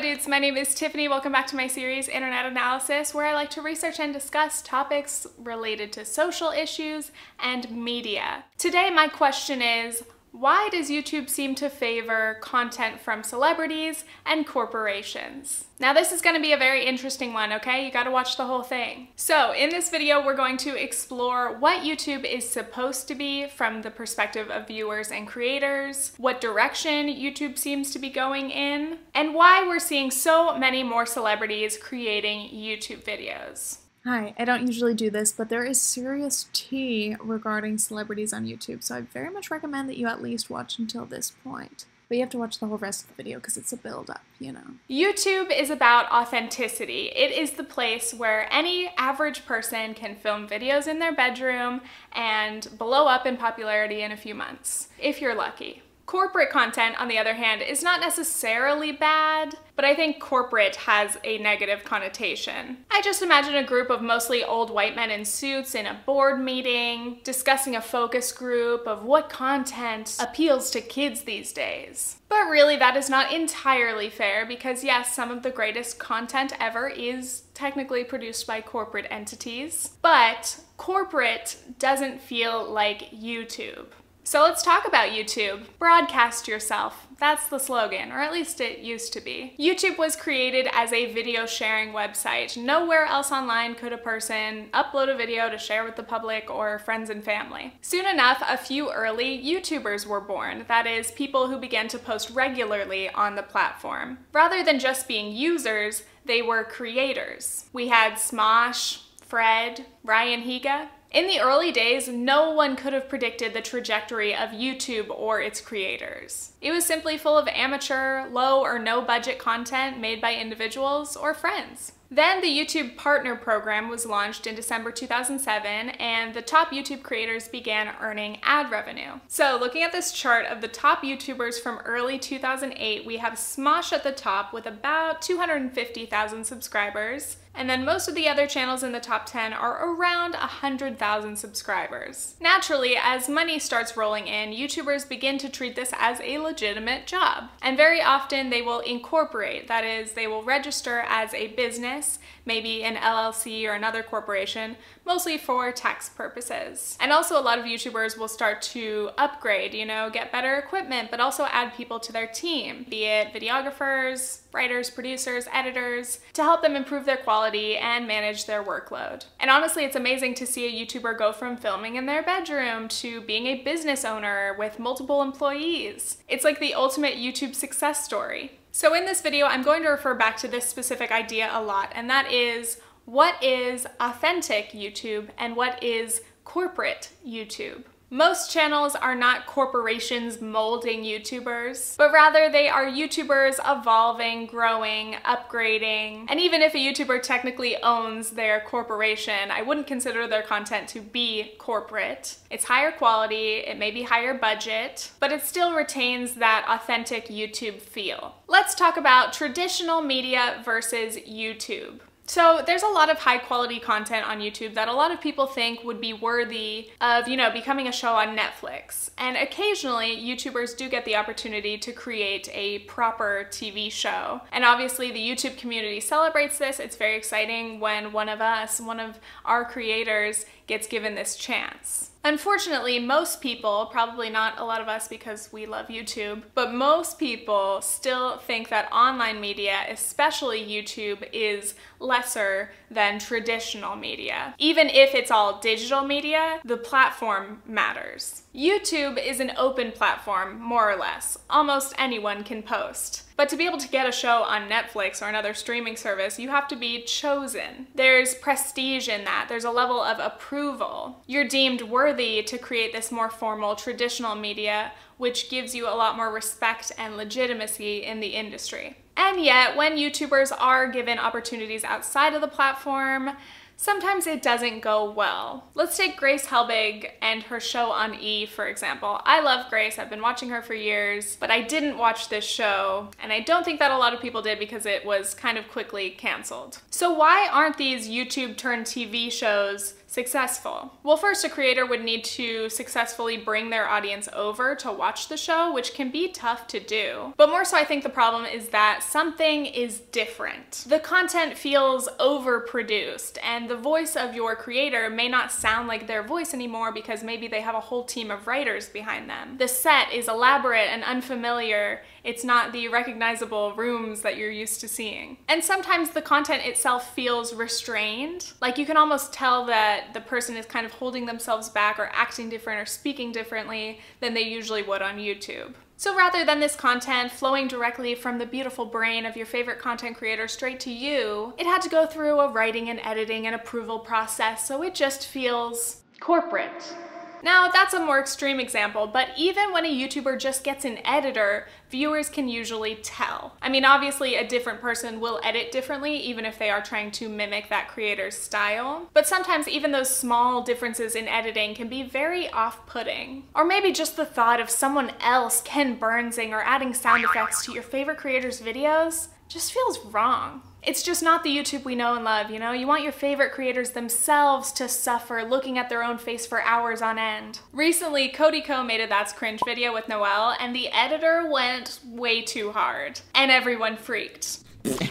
dudes, my name is Tiffany. Welcome back to my series, Internet Analysis, where I like to research and discuss topics related to social issues and media. Today, my question is why does YouTube seem to favor content from celebrities and corporations? Now this is going to be a very interesting one, okay? You got to watch the whole thing. So in this video, we're going to explore what YouTube is supposed to be from the perspective of viewers and creators, what direction YouTube seems to be going in, and why we're seeing so many more celebrities creating YouTube videos. Hi, I don't usually do this, but there is serious tea regarding celebrities on YouTube, so I very much recommend that you at least watch until this point. But you have to watch the whole rest of the video because it's a build up, you know. YouTube is about authenticity. It is the place where any average person can film videos in their bedroom and blow up in popularity in a few months, if you're lucky. Corporate content, on the other hand, is not necessarily bad, but I think corporate has a negative connotation. I just imagine a group of mostly old white men in suits in a board meeting, discussing a focus group of what content appeals to kids these days. But really, that is not entirely fair because, yes, some of the greatest content ever is technically produced by corporate entities, but corporate doesn't feel like YouTube. So let's talk about YouTube. Broadcast yourself. That's the slogan, or at least it used to be. YouTube was created as a video sharing website. Nowhere else online could a person upload a video to share with the public or friends and family. Soon enough, a few early YouTubers were born, that is, people who began to post regularly on the platform. Rather than just being users, they were creators. We had Smosh, Fred, Ryan Higa, in the early days, no one could have predicted the trajectory of YouTube or its creators. It was simply full of amateur, low or no budget content made by individuals or friends. Then the YouTube Partner Program was launched in December 2007, and the top YouTube creators began earning ad revenue. So, looking at this chart of the top YouTubers from early 2008, we have Smosh at the top with about 250,000 subscribers. And then most of the other channels in the top 10 are around 100,000 subscribers. Naturally, as money starts rolling in, YouTubers begin to treat this as a legitimate job. And very often they will incorporate, that is, they will register as a business, maybe an LLC or another corporation, mostly for tax purposes. And also a lot of YouTubers will start to upgrade, you know, get better equipment, but also add people to their team, be it videographers, writers, producers, editors, to help them improve their quality and manage their workload. And honestly, it's amazing to see a YouTuber go from filming in their bedroom to being a business owner with multiple employees. It's like the ultimate YouTube success story. So in this video, I'm going to refer back to this specific idea a lot, and that is what is authentic YouTube and what is corporate YouTube. Most channels are not corporations molding YouTubers, but rather they are YouTubers evolving, growing, upgrading. And even if a YouTuber technically owns their corporation, I wouldn't consider their content to be corporate. It's higher quality, it may be higher budget, but it still retains that authentic YouTube feel. Let's talk about traditional media versus YouTube. So there's a lot of high quality content on YouTube that a lot of people think would be worthy of, you know, becoming a show on Netflix. And occasionally YouTubers do get the opportunity to create a proper TV show. And obviously the YouTube community celebrates this. It's very exciting when one of us, one of our creators gets given this chance. Unfortunately, most people, probably not a lot of us because we love YouTube, but most people still think that online media, especially YouTube, is lesser than traditional media. Even if it's all digital media, the platform matters. YouTube is an open platform, more or less. Almost anyone can post. But to be able to get a show on Netflix or another streaming service, you have to be chosen. There's prestige in that, there's a level of approval. You're deemed worthy to create this more formal traditional media, which gives you a lot more respect and legitimacy in the industry. And yet, when YouTubers are given opportunities outside of the platform, sometimes it doesn't go well. Let's take Grace Helbig and her show on E, for example. I love Grace, I've been watching her for years, but I didn't watch this show, and I don't think that a lot of people did because it was kind of quickly canceled. So why aren't these YouTube turned TV shows successful? Well, first, a creator would need to successfully bring their audience over to watch the show, which can be tough to do. But more so, I think the problem is that something is different. The content feels overproduced, and the voice of your creator may not sound like their voice anymore because maybe they have a whole team of writers behind them. The set is elaborate and unfamiliar. It's not the recognizable rooms that you're used to seeing. And sometimes the content itself feels restrained. Like you can almost tell that the person is kind of holding themselves back or acting different or speaking differently than they usually would on YouTube. So rather than this content flowing directly from the beautiful brain of your favorite content creator straight to you, it had to go through a writing and editing and approval process, so it just feels corporate. Now, that's a more extreme example, but even when a YouTuber just gets an editor, viewers can usually tell. I mean, obviously, a different person will edit differently, even if they are trying to mimic that creator's style. But sometimes, even those small differences in editing can be very off putting. Or maybe just the thought of someone else, Ken Burnsing, or adding sound effects to your favorite creator's videos just feels wrong. It's just not the YouTube we know and love, you know? You want your favorite creators themselves to suffer looking at their own face for hours on end. Recently, Cody Ko made a That's Cringe video with Noel, and the editor went way too hard. And everyone freaked.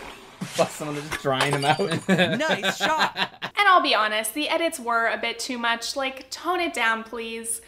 Plus someone just drying them out. nice shot. And I'll be honest, the edits were a bit too much. Like, tone it down, please.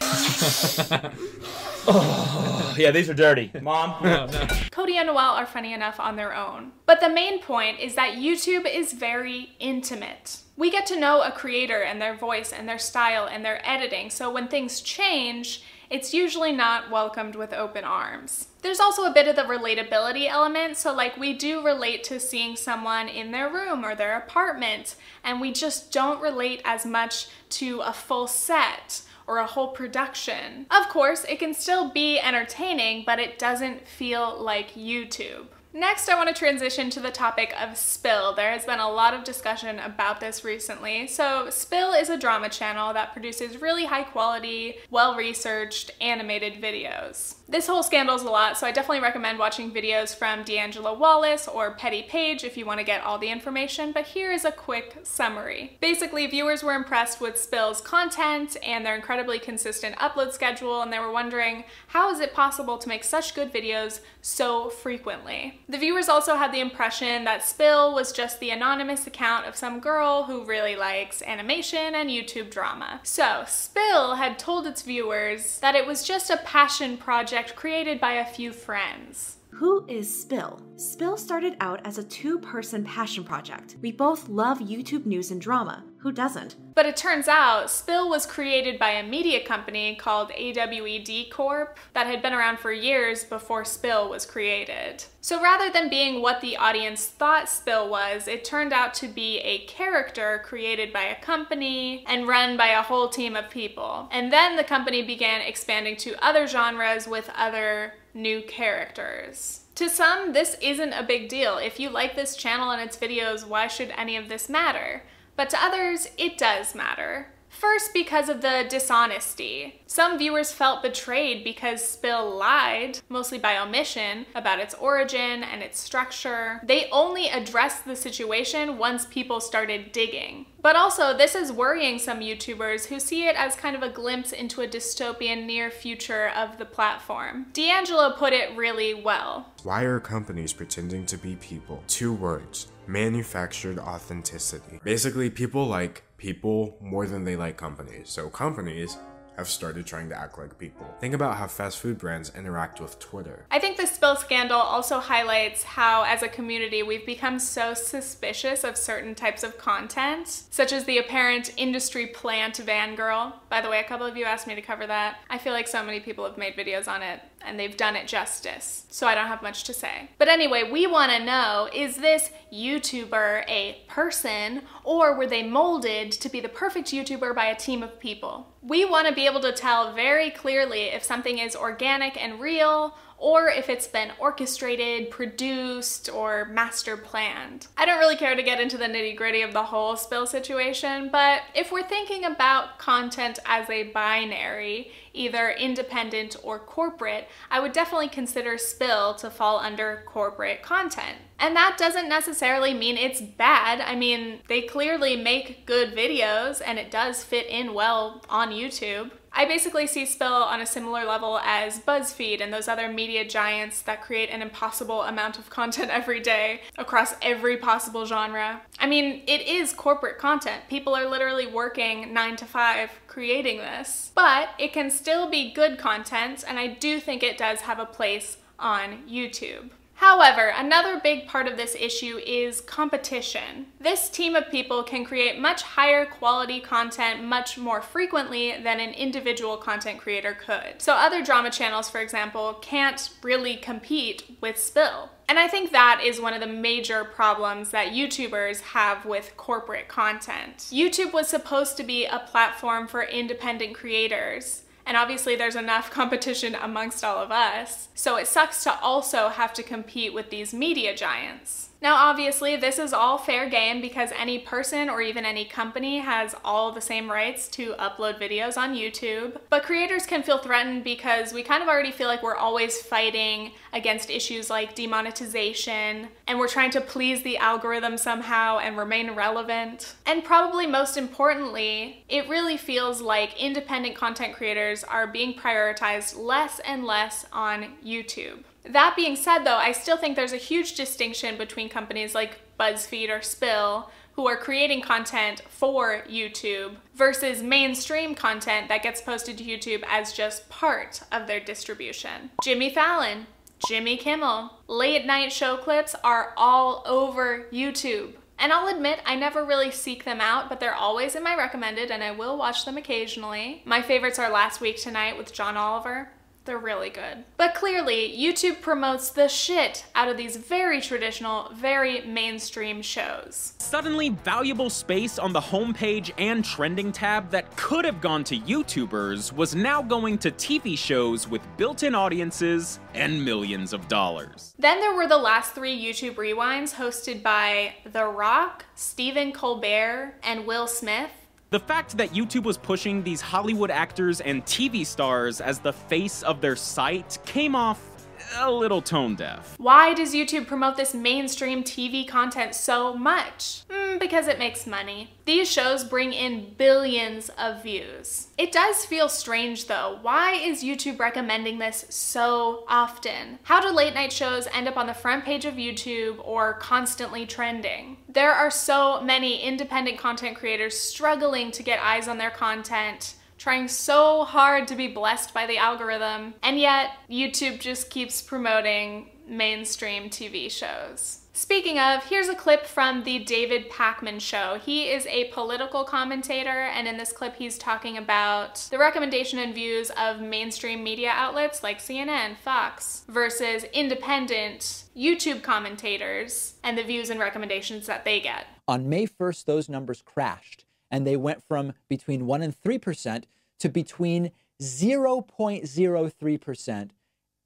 oh, yeah, these are dirty. Mom. No, no. Cody and Noel are funny enough on their own. But the main point is that YouTube is very intimate. We get to know a creator and their voice and their style and their editing, so when things change, it's usually not welcomed with open arms. There's also a bit of the relatability element, so like we do relate to seeing someone in their room or their apartment, and we just don't relate as much to a full set or a whole production. Of course, it can still be entertaining, but it doesn't feel like YouTube. Next, I want to transition to the topic of Spill. There has been a lot of discussion about this recently. So, Spill is a drama channel that produces really high quality, well researched animated videos. This whole scandal is a lot, so I definitely recommend watching videos from D'Angelo Wallace or Petty Paige if you want to get all the information, but here is a quick summary. Basically, viewers were impressed with Spill's content and their incredibly consistent upload schedule, and they were wondering how is it possible to make such good videos so frequently? The viewers also had the impression that Spill was just the anonymous account of some girl who really likes animation and YouTube drama. So, Spill had told its viewers that it was just a passion project created by a few friends. Who is Spill? Spill started out as a two person passion project. We both love YouTube news and drama. Who doesn't? But it turns out Spill was created by a media company called AWED Corp that had been around for years before Spill was created. So rather than being what the audience thought Spill was, it turned out to be a character created by a company and run by a whole team of people. And then the company began expanding to other genres with other new characters. To some, this isn't a big deal. If you like this channel and its videos, why should any of this matter? But to others, it does matter. First, because of the dishonesty. Some viewers felt betrayed because Spill lied, mostly by omission, about its origin and its structure. They only addressed the situation once people started digging. But also, this is worrying some YouTubers who see it as kind of a glimpse into a dystopian near future of the platform. D'Angelo put it really well. Why are companies pretending to be people? Two words manufactured authenticity. Basically, people like people more than they like companies. So, companies have started trying to act like people. Think about how fast food brands interact with Twitter. I think the spill scandal also highlights how, as a community, we've become so suspicious of certain types of content, such as the apparent industry plant van girl. By the way, a couple of you asked me to cover that. I feel like so many people have made videos on it and they've done it justice, so I don't have much to say. But anyway, we want to know is this YouTuber a person or were they molded to be the perfect YouTuber by a team of people? We want to be able to tell very clearly if something is organic and real or if it's been orchestrated, produced, or master planned. I don't really care to get into the nitty gritty of the whole spill situation, but if we're thinking about content as a binary, either independent or corporate, I would definitely consider Spill to fall under corporate content. And that doesn't necessarily mean it's bad. I mean, they clearly make good videos and it does fit in well on YouTube. I basically see Spill on a similar level as BuzzFeed and those other media giants that create an impossible amount of content every day across every possible genre. I mean, it is corporate content. People are literally working nine to five creating this, but it can still be good content, and I do think it does have a place on YouTube. However, another big part of this issue is competition. This team of people can create much higher quality content much more frequently than an individual content creator could. So other drama channels, for example, can't really compete with Spill. And I think that is one of the major problems that YouTubers have with corporate content. YouTube was supposed to be a platform for independent creators. And obviously, there's enough competition amongst all of us. So it sucks to also have to compete with these media giants. Now, obviously, this is all fair game because any person or even any company has all the same rights to upload videos on YouTube. But creators can feel threatened because we kind of already feel like we're always fighting against issues like demonetization and we're trying to please the algorithm somehow and remain relevant. And probably most importantly, it really feels like independent content creators are being prioritized less and less on YouTube. That being said, though, I still think there's a huge distinction between companies like BuzzFeed or Spill who are creating content for YouTube versus mainstream content that gets posted to YouTube as just part of their distribution. Jimmy Fallon, Jimmy Kimmel, late night show clips are all over YouTube. And I'll admit, I never really seek them out, but they're always in my recommended and I will watch them occasionally. My favorites are Last Week Tonight with John Oliver. They're really good. But clearly, YouTube promotes the shit out of these very traditional, very mainstream shows. Suddenly, valuable space on the homepage and trending tab that could have gone to YouTubers was now going to TV shows with built in audiences and millions of dollars. Then there were the last three YouTube rewinds hosted by The Rock, Stephen Colbert, and Will Smith. The fact that YouTube was pushing these Hollywood actors and TV stars as the face of their site came off a little tone deaf. Why does YouTube promote this mainstream TV content so much? Mm, because it makes money. These shows bring in billions of views. It does feel strange though. Why is YouTube recommending this so often? How do late night shows end up on the front page of YouTube or constantly trending? There are so many independent content creators struggling to get eyes on their content trying so hard to be blessed by the algorithm, and yet YouTube just keeps promoting mainstream TV shows. Speaking of, here's a clip from the David Pakman show. He is a political commentator, and in this clip, he's talking about the recommendation and views of mainstream media outlets like CNN, Fox, versus independent YouTube commentators and the views and recommendations that they get. On May 1st, those numbers crashed and they went from between 1 and 3% to between 0.03%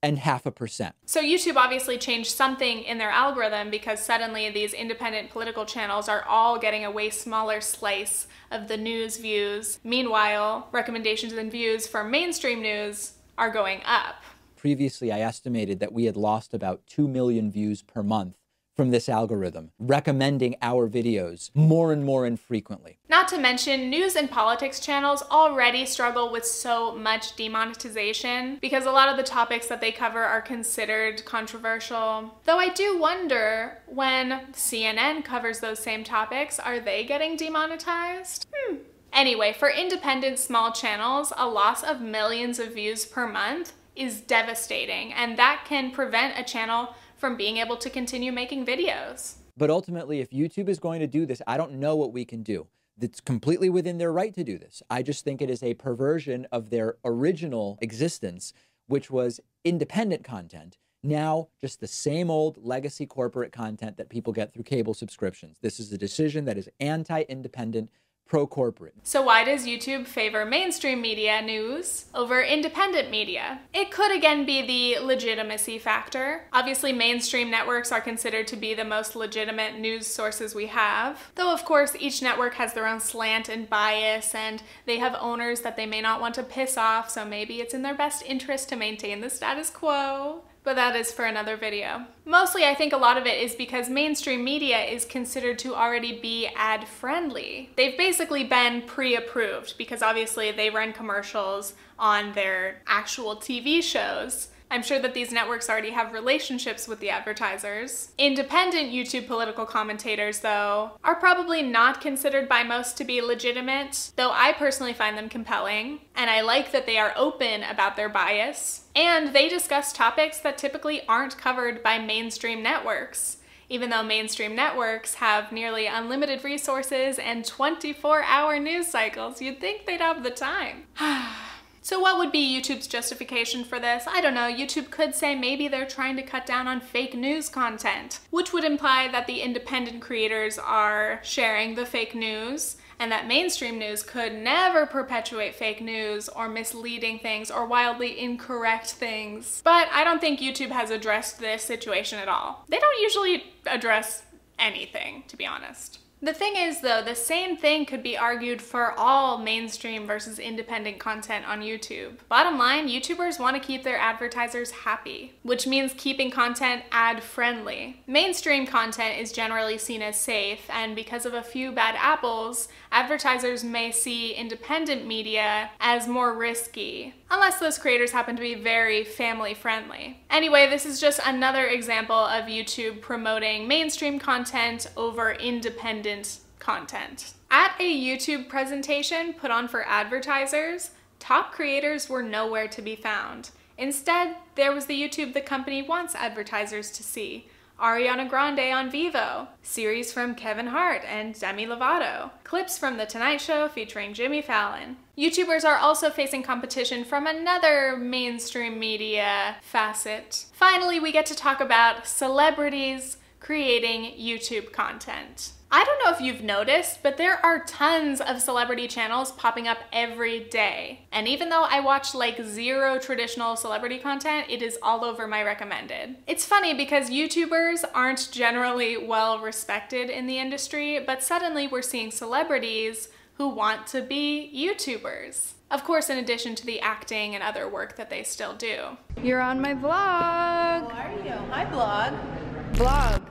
and half a percent. So YouTube obviously changed something in their algorithm because suddenly these independent political channels are all getting a way smaller slice of the news views. Meanwhile, recommendations and views for mainstream news are going up. Previously, I estimated that we had lost about 2 million views per month from this algorithm, recommending our videos more and more infrequently. Not to mention, news and politics channels already struggle with so much demonetization because a lot of the topics that they cover are considered controversial. Though I do wonder when CNN covers those same topics, are they getting demonetized? Hmm. Anyway, for independent small channels, a loss of millions of views per month is devastating, and that can prevent a channel from being able to continue making videos. But ultimately, if YouTube is going to do this, I don't know what we can do. It's completely within their right to do this. I just think it is a perversion of their original existence, which was independent content. Now, just the same old legacy corporate content that people get through cable subscriptions. This is a decision that is anti independent, pro corporate. So, why does YouTube favor mainstream media news over independent media? It could again be the legitimacy factor. Obviously, mainstream networks are considered to be the most legitimate news sources we have, though, of course, each network has their own slant and bias, and they have owners that they may not want to piss off, so maybe it's in their best interest to maintain the status quo but that is for another video. Mostly, I think a lot of it is because mainstream media is considered to already be ad friendly. They've basically been pre approved because obviously they run commercials on their actual TV shows. I'm sure that these networks already have relationships with the advertisers. Independent YouTube political commentators, though, are probably not considered by most to be legitimate, though I personally find them compelling, and I like that they are open about their bias. And they discuss topics that typically aren't covered by mainstream networks even though mainstream networks have nearly unlimited resources and 24 hour news cycles, you'd think they'd have the time. So, what would be YouTube's justification for this? I don't know. YouTube could say maybe they're trying to cut down on fake news content, which would imply that the independent creators are sharing the fake news and that mainstream news could never perpetuate fake news or misleading things or wildly incorrect things. But I don't think YouTube has addressed this situation at all. They don't usually address anything, to be honest. The thing is, though, the same thing could be argued for all mainstream versus independent content on YouTube. Bottom line, YouTubers want to keep their advertisers happy, which means keeping content ad friendly. Mainstream content is generally seen as safe, and because of a few bad apples, advertisers may see independent media as more risky, unless those creators happen to be very family friendly. Anyway, this is just another example of YouTube promoting mainstream content over independent content. At a YouTube presentation put on for advertisers, top creators were nowhere to be found. Instead, there was the YouTube the company wants advertisers to see. Ariana Grande on Vevo, series from Kevin Hart and Demi Lovato, clips from The Tonight Show featuring Jimmy Fallon. YouTubers are also facing competition from another mainstream media facet. Finally, we get to talk about celebrities creating YouTube content. I don't know if you've noticed, but there are tons of celebrity channels popping up every day. And even though I watch like zero traditional celebrity content, it is all over my recommended. It's funny because YouTubers aren't generally well respected in the industry, but suddenly we're seeing celebrities who want to be YouTubers. Of course, in addition to the acting and other work that they still do. You're on my vlog. How are you? Hi, vlog. Vlog.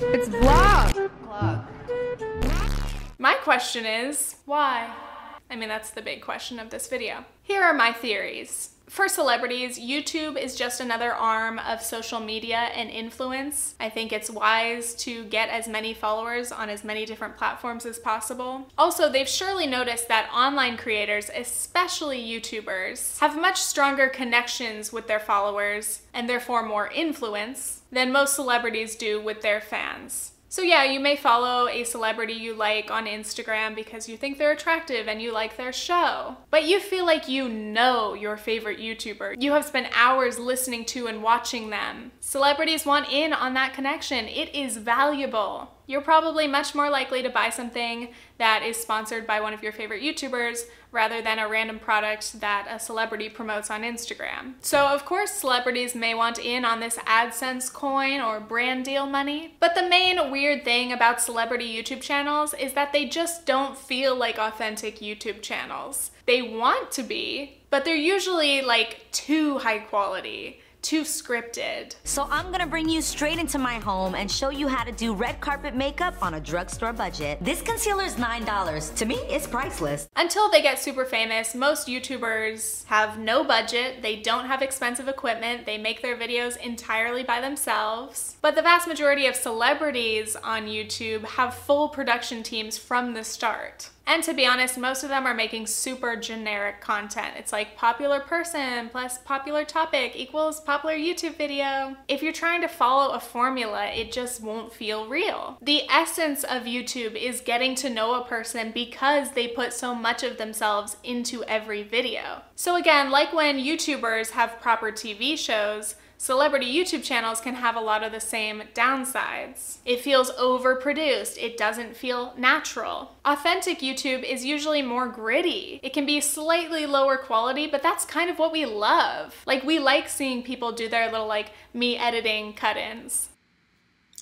It's vlog. Vlog. My question is, why? I mean, that's the big question of this video. Here are my theories. For celebrities, YouTube is just another arm of social media and influence. I think it's wise to get as many followers on as many different platforms as possible. Also, they've surely noticed that online creators, especially YouTubers, have much stronger connections with their followers and therefore more influence than most celebrities do with their fans. So, yeah, you may follow a celebrity you like on Instagram because you think they're attractive and you like their show. But you feel like you know your favorite YouTuber. You have spent hours listening to and watching them. Celebrities want in on that connection, it is valuable. You're probably much more likely to buy something that is sponsored by one of your favorite YouTubers rather than a random product that a celebrity promotes on Instagram. So, of course, celebrities may want in on this AdSense coin or brand deal money. But the main weird thing about celebrity YouTube channels is that they just don't feel like authentic YouTube channels. They want to be, but they're usually like too high quality too scripted. So I'm gonna bring you straight into my home and show you how to do red carpet makeup on a drugstore budget. This concealer is $9. To me, it's priceless. Until they get super famous, most YouTubers have no budget, they don't have expensive equipment, they make their videos entirely by themselves. But the vast majority of celebrities on YouTube have full production teams from the start. And to be honest, most of them are making super generic content. It's like popular person plus popular topic equals popular YouTube video. If you're trying to follow a formula, it just won't feel real. The essence of YouTube is getting to know a person because they put so much of themselves into every video. So again, like when YouTubers have proper TV shows, celebrity YouTube channels can have a lot of the same downsides. It feels overproduced, it doesn't feel natural. Authentic YouTube is usually more gritty. It can be slightly lower quality, but that's kind of what we love. Like, we like seeing people do their little, like, me editing cut ins.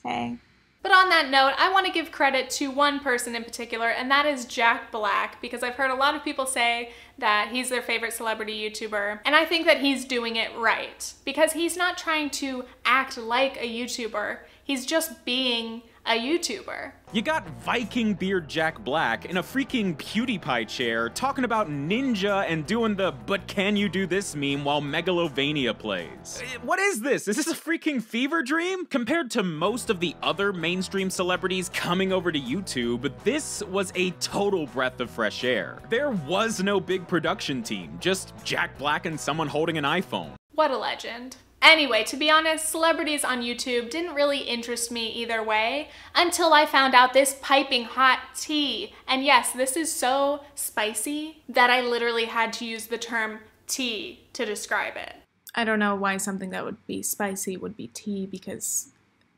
Hey. But on that note, I want to give credit to one person in particular, and that is Jack Black, because I've heard a lot of people say that he's their favorite celebrity YouTuber, and I think that he's doing it right. Because he's not trying to act like a YouTuber, he's just being a YouTuber. You got Viking Beard Jack Black in a freaking PewDiePie chair talking about Ninja and doing the but can you do this meme while Megalovania plays. Eh, What is this? Is this a freaking fever dream? Compared to most of the other mainstream celebrities coming over to YouTube, this was a total breath of fresh air. There was no big production team, just Jack Black and someone holding an iPhone. What a legend. Anyway, to be honest, celebrities on YouTube didn't really interest me either way until I found out this piping hot tea. And yes, this is so spicy that I literally had to use the term tea to describe it. I don't know why something that would be spicy would be tea because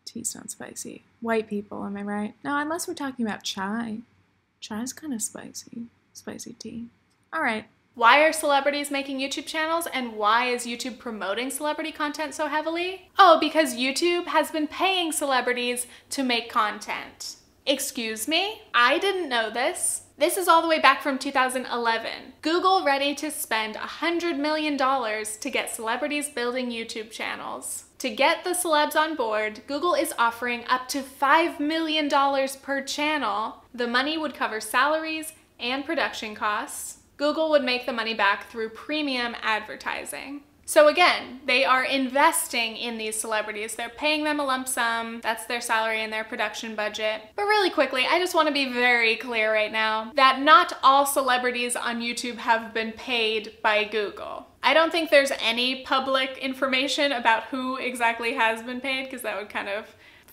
tea's not spicy. White people, am I right? No, unless we're talking about chai. Chai's kind of spicy. Spicy tea. All right. Why are celebrities making YouTube channels and why is YouTube promoting celebrity content so heavily? Oh, because YouTube has been paying celebrities to make content. Excuse me? I didn't know this. This is all the way back from 2011. Google ready to spend $100 million to get celebrities building YouTube channels. To get the celebs on board, Google is offering up to $5 million per channel. The money would cover salaries and production costs. Google would make the money back through premium advertising. So again, they are investing in these celebrities. They're paying them a lump sum. That's their salary and their production budget. But really quickly, I just want to be very clear right now that not all celebrities on YouTube have been paid by Google. I don't think there's any public information about who exactly has been paid because that would kind of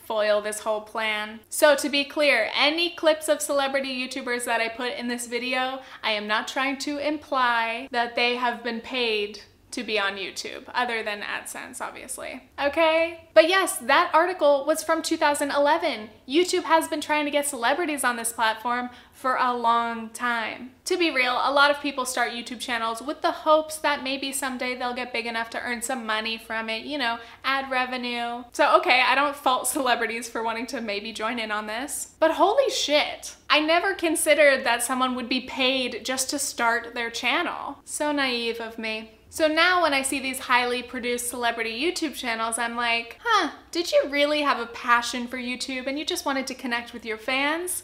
foil this whole plan. So to be clear, any clips of celebrity YouTubers that I put in this video, I am not trying to imply that they have been paid to be on YouTube, other than AdSense, obviously. Okay? But yes, that article was from 2011. YouTube has been trying to get celebrities on this platform for a long time. To be real, a lot of people start YouTube channels with the hopes that maybe someday they'll get big enough to earn some money from it, you know, ad revenue. So, okay, I don't fault celebrities for wanting to maybe join in on this, but holy shit. I never considered that someone would be paid just to start their channel. So naive of me. So now when I see these highly produced celebrity YouTube channels, I'm like, huh, did you really have a passion for YouTube and you just wanted to connect with your fans?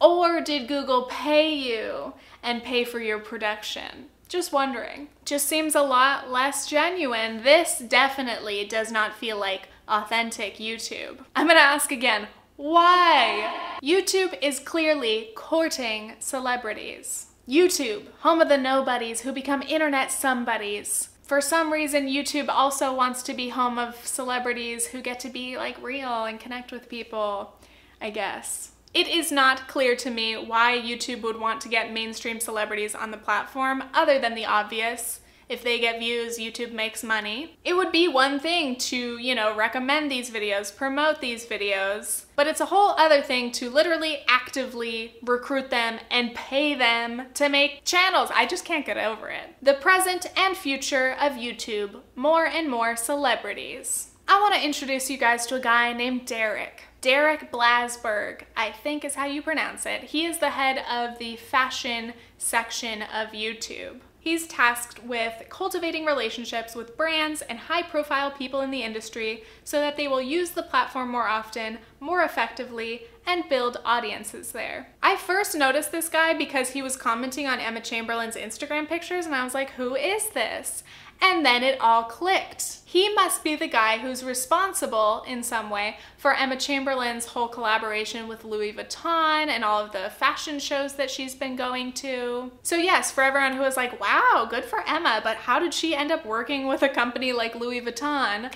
Or did Google pay you and pay for your production? Just wondering. Just seems a lot less genuine. This definitely does not feel like authentic YouTube. I'm gonna ask again, why? YouTube is clearly courting celebrities. YouTube, home of the nobodies who become internet somebodies. For some reason, YouTube also wants to be home of celebrities who get to be like real and connect with people, I guess. It is not clear to me why YouTube would want to get mainstream celebrities on the platform, other than the obvious. If they get views, YouTube makes money. It would be one thing to, you know, recommend these videos, promote these videos, but it's a whole other thing to literally actively recruit them and pay them to make channels. I just can't get over it. The present and future of YouTube, more and more celebrities. I want to introduce you guys to a guy named Derek. Derek Blasberg, I think is how you pronounce it. He is the head of the fashion section of YouTube. He's tasked with cultivating relationships with brands and high profile people in the industry so that they will use the platform more often, more effectively, and build audiences there. I first noticed this guy because he was commenting on Emma Chamberlain's Instagram pictures, and I was like, who is this? And then it all clicked. He must be the guy who's responsible in some way for Emma Chamberlain's whole collaboration with Louis Vuitton and all of the fashion shows that she's been going to. So, yes, for everyone who was like, wow, good for Emma, but how did she end up working with a company like Louis Vuitton?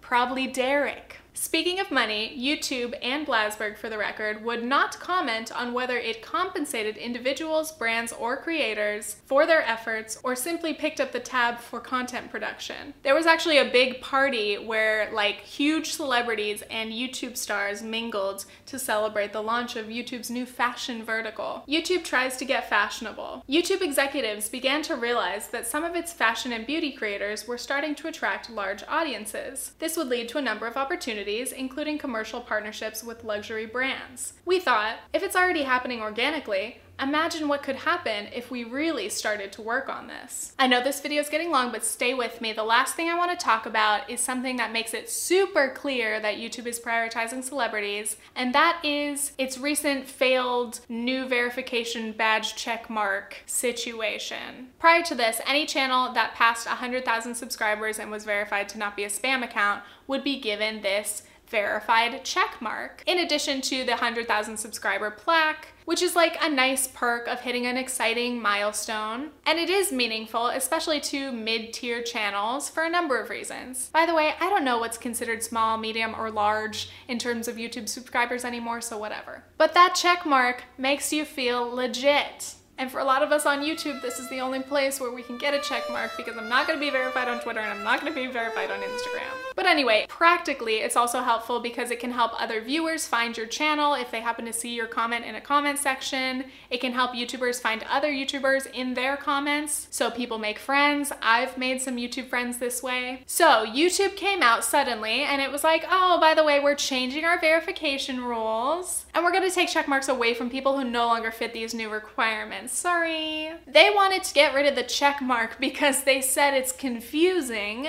Probably Derek. Speaking of money, YouTube and Blasberg, for the record, would not comment on whether it compensated individuals, brands, or creators for their efforts or simply picked up the tab for content production. There was actually a big party where, like, huge celebrities and YouTube stars mingled to celebrate the launch of YouTube's new fashion vertical. YouTube tries to get fashionable. YouTube executives began to realize that some of its fashion and beauty creators were starting to attract large audiences. This would lead to a number of opportunities, including commercial partnerships with luxury brands. We thought, if it's already happening organically, Imagine what could happen if we really started to work on this. I know this video is getting long, but stay with me. The last thing I want to talk about is something that makes it super clear that YouTube is prioritizing celebrities, and that is its recent failed new verification badge check mark situation. Prior to this, any channel that passed 100,000 subscribers and was verified to not be a spam account would be given this verified check mark, in addition to the 100,000 subscriber plaque, which is like a nice perk of hitting an exciting milestone. And it is meaningful, especially to mid tier channels, for a number of reasons. By the way, I don't know what's considered small, medium, or large in terms of YouTube subscribers anymore, so whatever. But that check mark makes you feel legit. And for a lot of us on YouTube, this is the only place where we can get a check mark because I'm not gonna be verified on Twitter and I'm not gonna be verified on Instagram. But anyway, practically, it's also helpful because it can help other viewers find your channel if they happen to see your comment in a comment section. It can help YouTubers find other YouTubers in their comments so people make friends. I've made some YouTube friends this way. So YouTube came out suddenly and it was like, oh, by the way, we're changing our verification rules and we're gonna take check marks away from people who no longer fit these new requirements. Sorry. They wanted to get rid of the check mark because they said it's confusing.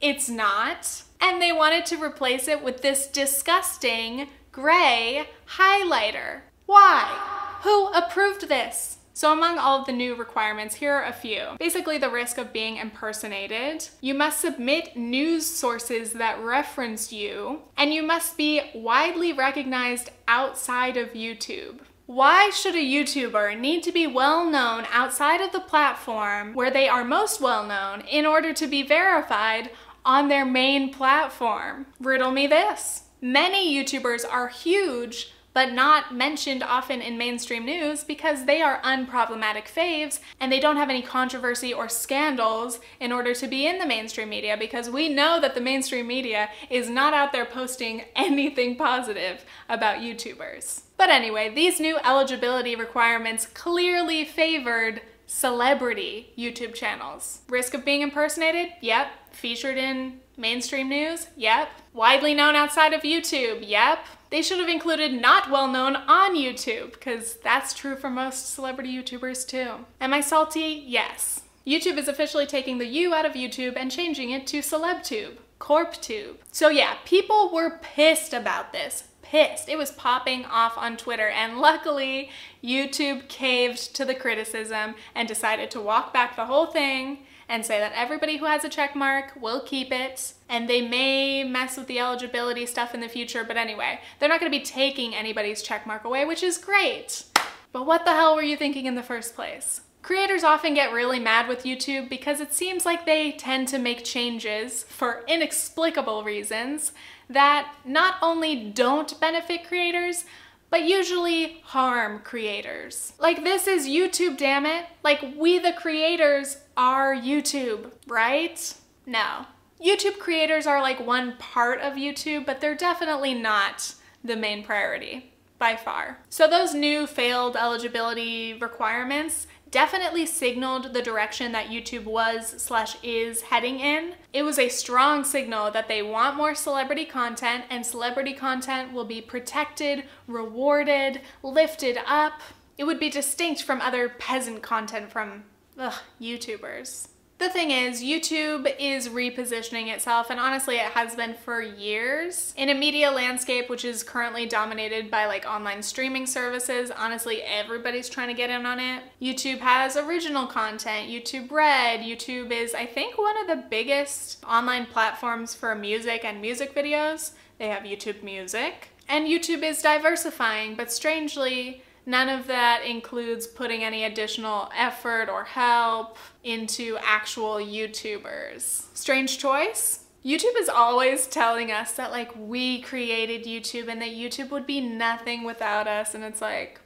It's not. And they wanted to replace it with this disgusting gray highlighter. Why? Who approved this? So among all of the new requirements, here are a few. Basically the risk of being impersonated. You must submit news sources that reference you, and you must be widely recognized outside of YouTube. Why should a YouTuber need to be well known outside of the platform where they are most well known in order to be verified on their main platform? Riddle me this. Many YouTubers are huge but not mentioned often in mainstream news because they are unproblematic faves and they don't have any controversy or scandals in order to be in the mainstream media because we know that the mainstream media is not out there posting anything positive about YouTubers. But anyway, these new eligibility requirements clearly favored celebrity YouTube channels. Risk of being impersonated? Yep. Featured in mainstream news? Yep. Widely known outside of YouTube? Yep. They should have included not well known on YouTube, because that's true for most celebrity YouTubers too. Am I salty? Yes. YouTube is officially taking the U out of YouTube and changing it to CelebTube, CorpTube. So yeah, people were pissed about this. Pissed. It was popping off on Twitter, and luckily, YouTube caved to the criticism and decided to walk back the whole thing and say that everybody who has a check mark will keep it and they may mess with the eligibility stuff in the future but anyway they're not going to be taking anybody's check mark away which is great but what the hell were you thinking in the first place Creators often get really mad with YouTube because it seems like they tend to make changes for inexplicable reasons that not only don't benefit creators, but usually harm creators. Like this is YouTube, damn it. Like we the creators are YouTube, right? No. YouTube creators are like one part of YouTube, but they're definitely not the main priority by far. So those new failed eligibility requirements definitely signaled the direction that YouTube was slash is heading in. It was a strong signal that they want more celebrity content and celebrity content will be protected, rewarded, lifted up. It would be distinct from other peasant content from ugh, YouTubers. The thing is, YouTube is repositioning itself, and honestly, it has been for years. In a media landscape which is currently dominated by like online streaming services, honestly, everybody's trying to get in on it. YouTube has original content, YouTube Red. YouTube is, I think, one of the biggest online platforms for music and music videos. They have YouTube Music. And YouTube is diversifying, but strangely, None of that includes putting any additional effort or help into actual YouTubers. Strange choice? YouTube is always telling us that like we created YouTube and that YouTube would be nothing without us and it's like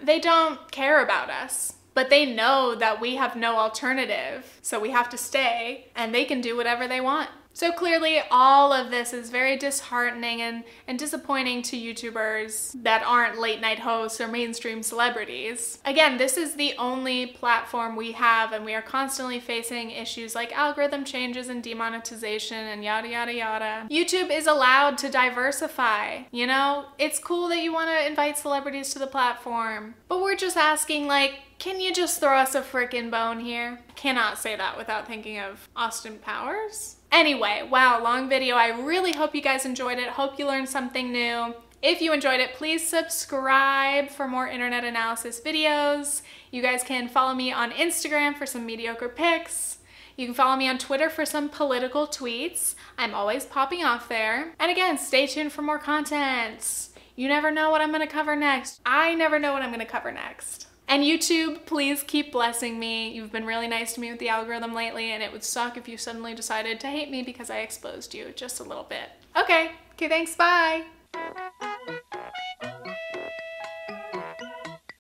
they don't care about us. But they know that we have no alternative, so we have to stay and they can do whatever they want. So clearly, all of this is very disheartening and, and disappointing to YouTubers that aren't late night hosts or mainstream celebrities. Again, this is the only platform we have, and we are constantly facing issues like algorithm changes and demonetization and yada yada yada. YouTube is allowed to diversify. You know, it's cool that you want to invite celebrities to the platform, but we're just asking, like, can you just throw us a frickin' bone here? Cannot say that without thinking of Austin Powers. Anyway, wow, long video. I really hope you guys enjoyed it. Hope you learned something new. If you enjoyed it, please subscribe for more internet analysis videos. You guys can follow me on Instagram for some mediocre pics. You can follow me on Twitter for some political tweets. I'm always popping off there. And again, stay tuned for more content. You never know what I'm gonna cover next. I never know what I'm gonna cover next. And YouTube, please keep blessing me. You've been really nice to me with the algorithm lately, and it would suck if you suddenly decided to hate me because I exposed you just a little bit. Okay, okay, thanks, bye.